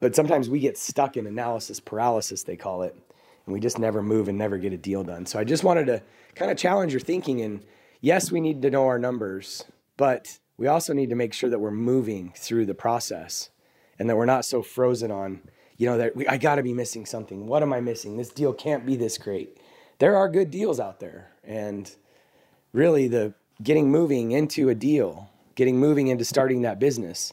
But sometimes we get stuck in analysis paralysis, they call it, and we just never move and never get a deal done. So I just wanted to kind of challenge your thinking. And yes, we need to know our numbers, but we also need to make sure that we're moving through the process and that we're not so frozen on, you know, that we, I got to be missing something. What am I missing? This deal can't be this great. There are good deals out there. And really, the getting moving into a deal, getting moving into starting that business,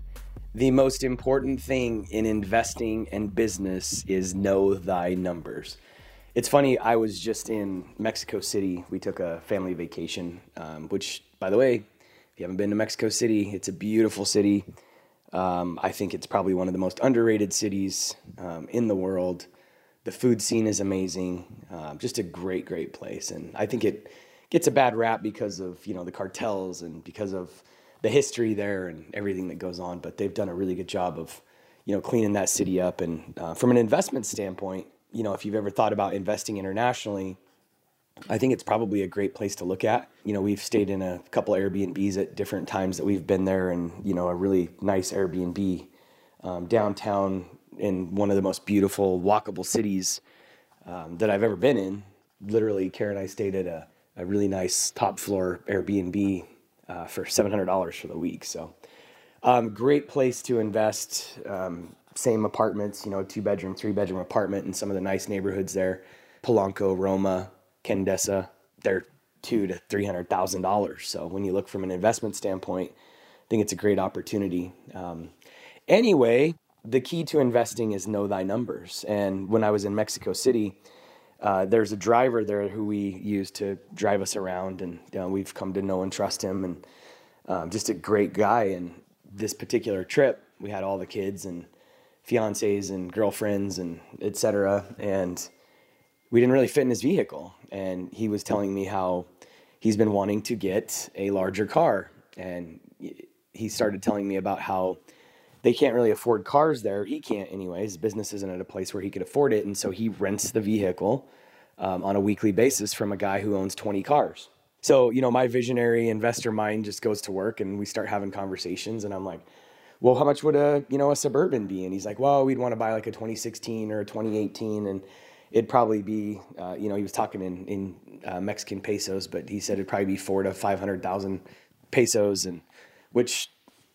The most important thing in investing and business is know thy numbers. It's funny, I was just in Mexico City. We took a family vacation, um, which, by the way, if you haven't been to Mexico City, it's a beautiful city. Um, I think it's probably one of the most underrated cities um, in the world. The food scene is amazing. Um, just a great, great place. And I think it gets a bad rap because of you know the cartels and because of the history there and everything that goes on. But they've done a really good job of you know cleaning that city up. And uh, from an investment standpoint, you know if you've ever thought about investing internationally I think it's probably a great place to look at. You know, we've stayed in a couple Airbnbs at different times that we've been there, and you know, a really nice Airbnb um, downtown in one of the most beautiful walkable cities um, that I've ever been in. Literally, Karen and I stayed at a, a really nice top floor Airbnb uh, for seven hundred dollars for the week. So, um, great place to invest. Um, same apartments, you know, two bedroom, three bedroom apartment in some of the nice neighborhoods there, Polanco, Roma, Condesa, they're two to three hundred thousand dollars. So when you look from an investment standpoint, I think it's a great opportunity. Um, anyway, the key to investing is know thy numbers. And when I was in Mexico City, uh, there's a driver there who we use to drive us around, and you know, we've come to know and trust him, and um, just a great guy. And this particular trip, we had all the kids and fiancés and girlfriends and etc. And we didn't really fit in his vehicle. And he was telling me how he's been wanting to get a larger car. And he started telling me about how they can't really afford cars there. He can't, anyways. Business isn't at a place where he could afford it. And so he rents the vehicle um, on a weekly basis from a guy who owns 20 cars. So, you know, my visionary investor mind just goes to work and we start having conversations. And I'm like, well, how much would a, you know, a Suburban be? And he's like, well, we'd want to buy like a 2016 or a 2018. And it'd probably be, uh, you know, he was talking in in uh, Mexican pesos, but he said it'd probably be four to five hundred thousand pesos, and which,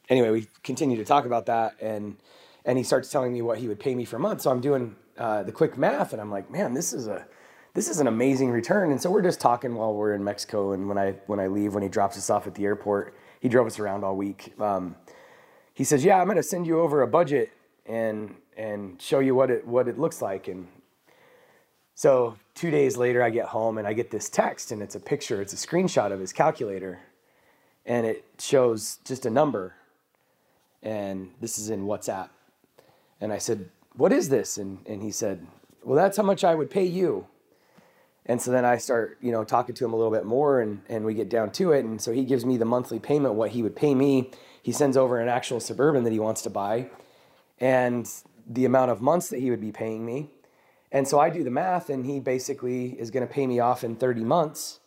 anyway, we continue to talk about that, and and he starts telling me what he would pay me for a month. So I'm doing uh, the quick math, and I'm like, man, this is a this is an amazing return. And so we're just talking while we're in Mexico, and when I when I leave, when he drops us off at the airport, he drove us around all week. Um, he says, "Yeah, I'm to send you over a budget and and show you what it what it looks like." And so two days later, I get home and I get this text, and it's a picture, it's a screenshot of his calculator, and it shows just a number. And this is in WhatsApp. And I said, What is this? And, and he said, Well, that's how much I would pay you. And so then I start, you know, talking to him a little bit more and, and we get down to it. And so he gives me the monthly payment, what he would pay me. He sends over an actual Suburban that he wants to buy and the amount of months that he would be paying me. And so I do the math, and he basically is going to pay me off in 30 months,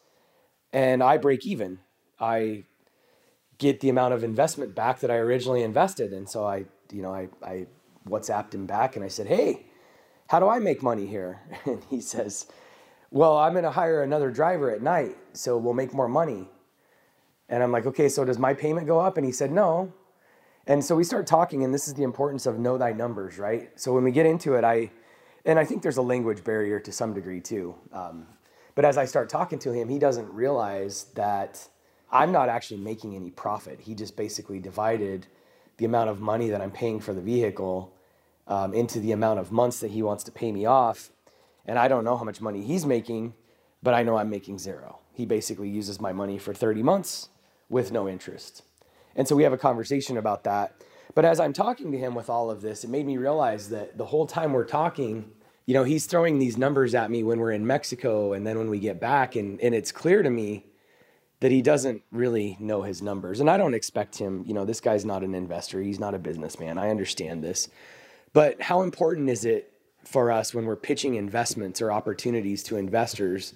and I break even. I get the amount of investment back that I originally invested. And so I, you know, I, I WhatsApped him back and I said, Hey, how do I make money here? And he says, Well, I'm going to hire another driver at night, so we'll make more money. And I'm like, Okay, so does my payment go up? And he said, No. And so we start talking, and this is the importance of know thy numbers, right? So when we get into it, I, and I think there's a language barrier to some degree too. Um, but as I start talking to him, he doesn't realize that I'm not actually making any profit. He just basically divided the amount of money that I'm paying for the vehicle um, into the amount of months that he wants to pay me off. And I don't know how much money he's making, but I know I'm making zero. He basically uses my money for 30 months with no interest. And so we have a conversation about that. But as I'm talking to him with all of this, it made me realize that the whole time we're talking, you know, he's throwing these numbers at me when we're in Mexico and then when we get back. And, and it's clear to me that he doesn't really know his numbers. And I don't expect him, you know, this guy's not an investor, he's not a businessman. I understand this. But how important is it for us when we're pitching investments or opportunities to investors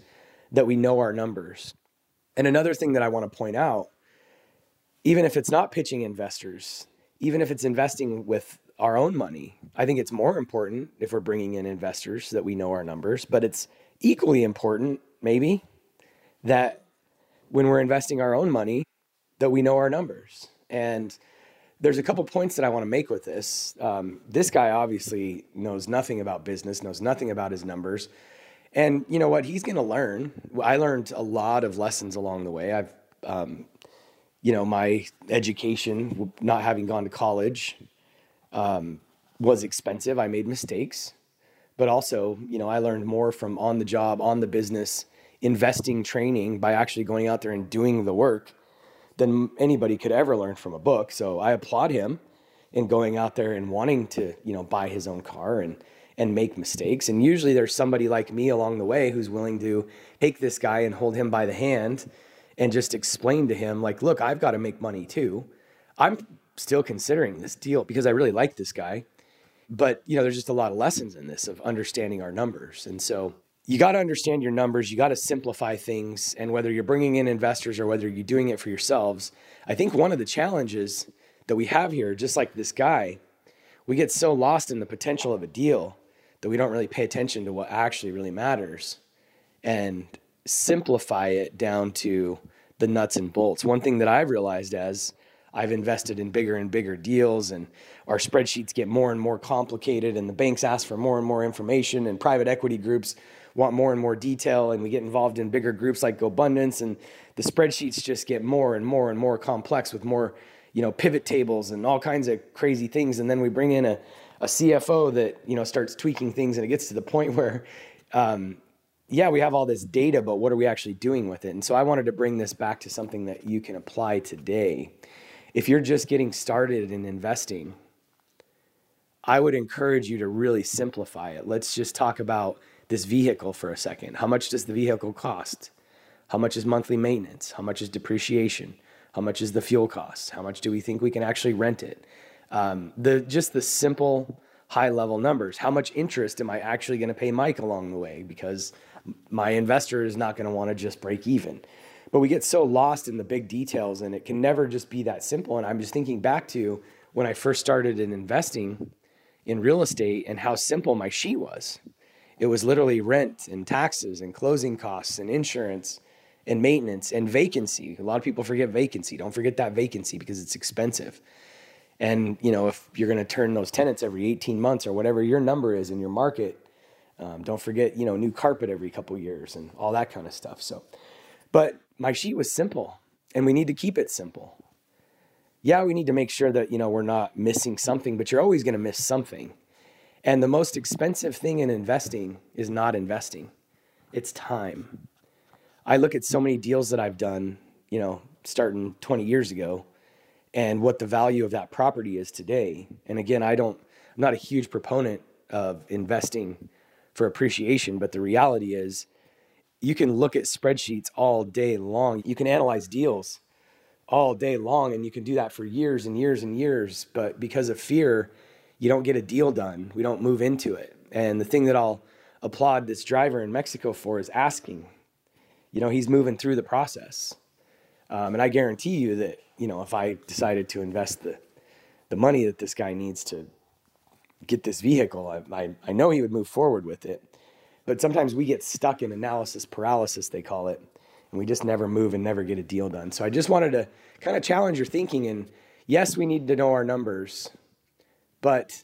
that we know our numbers? And another thing that I want to point out, even if it's not pitching investors, even if it's investing with our own money, I think it's more important if we're bringing in investors that we know our numbers, but it's equally important, maybe, that when we're investing our own money that we know our numbers. And there's a couple points that I want to make with this. Um, this guy obviously knows nothing about business, knows nothing about his numbers. And you know what? He's going to learn. I learned a lot of lessons along the way. I've, um, you know, my education, not having gone to college, um, was expensive. I made mistakes, but also, you know, I learned more from on the job, on the business, investing training by actually going out there and doing the work than anybody could ever learn from a book. So I applaud him in going out there and wanting to, you know, buy his own car and and make mistakes. And usually there's somebody like me along the way who's willing to take this guy and hold him by the hand and just explain to him like, look, I've got to make money too. I'm still considering this deal because I really like this guy. But, you know, there's just a lot of lessons in this of understanding our numbers. And so you got to understand your numbers. You got to simplify things. And whether you're bringing in investors or whether you're doing it for yourselves, I think one of the challenges that we have here, just like this guy, we get so lost in the potential of a deal that we don't really pay attention to what actually really matters and simplify it down to the nuts and bolts. One thing that I've realized as I've invested in bigger and bigger deals, and our spreadsheets get more and more complicated, and the banks ask for more and more information, and private equity groups want more and more detail and we get involved in bigger groups like GoBundance and the spreadsheets just get more and more and more complex with more, you know, pivot tables and all kinds of crazy things. And then we bring in a, a CFO that, you know, starts tweaking things and it gets to the point where, um, yeah, we have all this data, but what are we actually doing with it? And so I wanted to bring this back to something that you can apply today. If you're just getting started in investing, I would encourage you to really simplify it. Let's just talk about this vehicle for a second. How much does the vehicle cost? How much is monthly maintenance? How much is depreciation? How much is the fuel cost? How much do we think we can actually rent it? Um, the just the simple high level numbers. How much interest am I actually going to pay Mike along the way? Because my investor is not going to want to just break even. But we get so lost in the big details, and it can never just be that simple. And I'm just thinking back to when I first started in investing in real estate and how simple my sheet was. It was literally rent and taxes and closing costs and insurance and maintenance and vacancy. A lot of people forget vacancy. Don't forget that vacancy because it's expensive. And you know, if you're going to turn those tenants every 18 months or whatever your number is in your market, um, don't forget you know new carpet every couple years and all that kind of stuff. So, but my sheet was simple, and we need to keep it simple. Yeah, we need to make sure that you know we're not missing something, but you're always going to miss something. And the most expensive thing in investing is not investing, it's time. I look at so many deals that I've done, you know, starting 20 years ago, and what the value of that property is today. And again, I don't, I'm not a huge proponent of investing for appreciation, but the reality is you can look at spreadsheets all day long. You can analyze deals all day long, and you can do that for years and years and years. But because of fear, you don't get a deal done. We don't move into it. And the thing that I'll applaud this driver in Mexico for is asking. You know, he's moving through the process. Um, and I guarantee you that, you know, if I decided to invest the, the money that this guy needs to get this vehicle, I, I, I know he would move forward with it. But sometimes we get stuck in analysis paralysis, they call it, and we just never move and never get a deal done. So I just wanted to kind of challenge your thinking. And yes, we need to know our numbers, but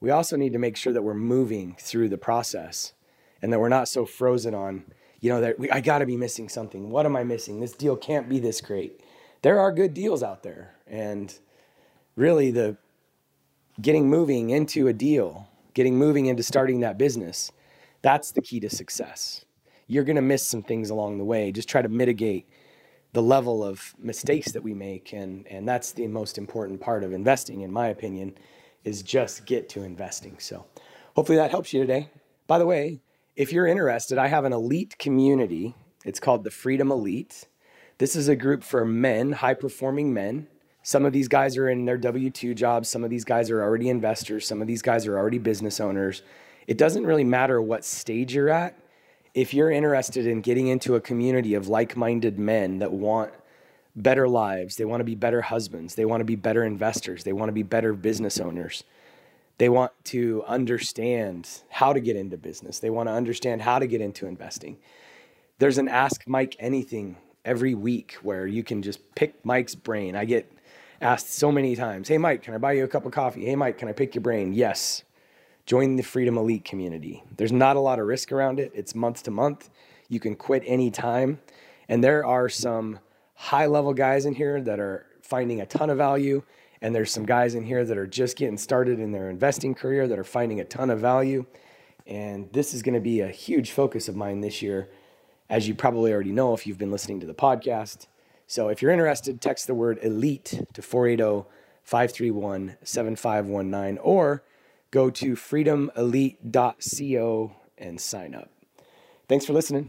we also need to make sure that we're moving through the process and that we're not so frozen on, you know, that we, I got to be missing something. What am I missing? This deal can't be this great. There are good deals out there. And really, the getting moving into a deal, getting moving into starting that business, that's the key to success. you're going to miss some things along the way. Just try to mitigate the level of mistakes that we make and and that's the most important part of investing in my opinion is just get to investing. So hopefully that helps you today. By the way, if you're interested, I have an elite community. It's called the Freedom Elite. This is a group for men, high performing men. Some of these guys are in their W 2 jobs. Some of these guys are already investors. Some of these guys are already business owners. It doesn't really matter what stage you're at. If you're interested in getting into a community of like minded men that want better lives, they want to be better husbands, they want to be better investors, they want to be better business owners, they want to understand how to get into business, they want to understand how to get into investing. There's an Ask Mike Anything every week where you can just pick Mike's brain. I get asked so many times, Hey, Mike, can I buy you a cup of coffee? Hey, Mike, can I pick your brain? Yes. Join the Freedom Elite community. There's not a lot of risk around it, it's month to month. You can quit anytime. And there are some high level guys in here that are finding a ton of value. And there's some guys in here that are just getting started in their investing career that are finding a ton of value. And this is going to be a huge focus of mine this year, as you probably already know if you've been listening to the podcast. So if you're interested, text the word elite to 480 531 7519 or go to freedomelite.co and sign up. Thanks for listening.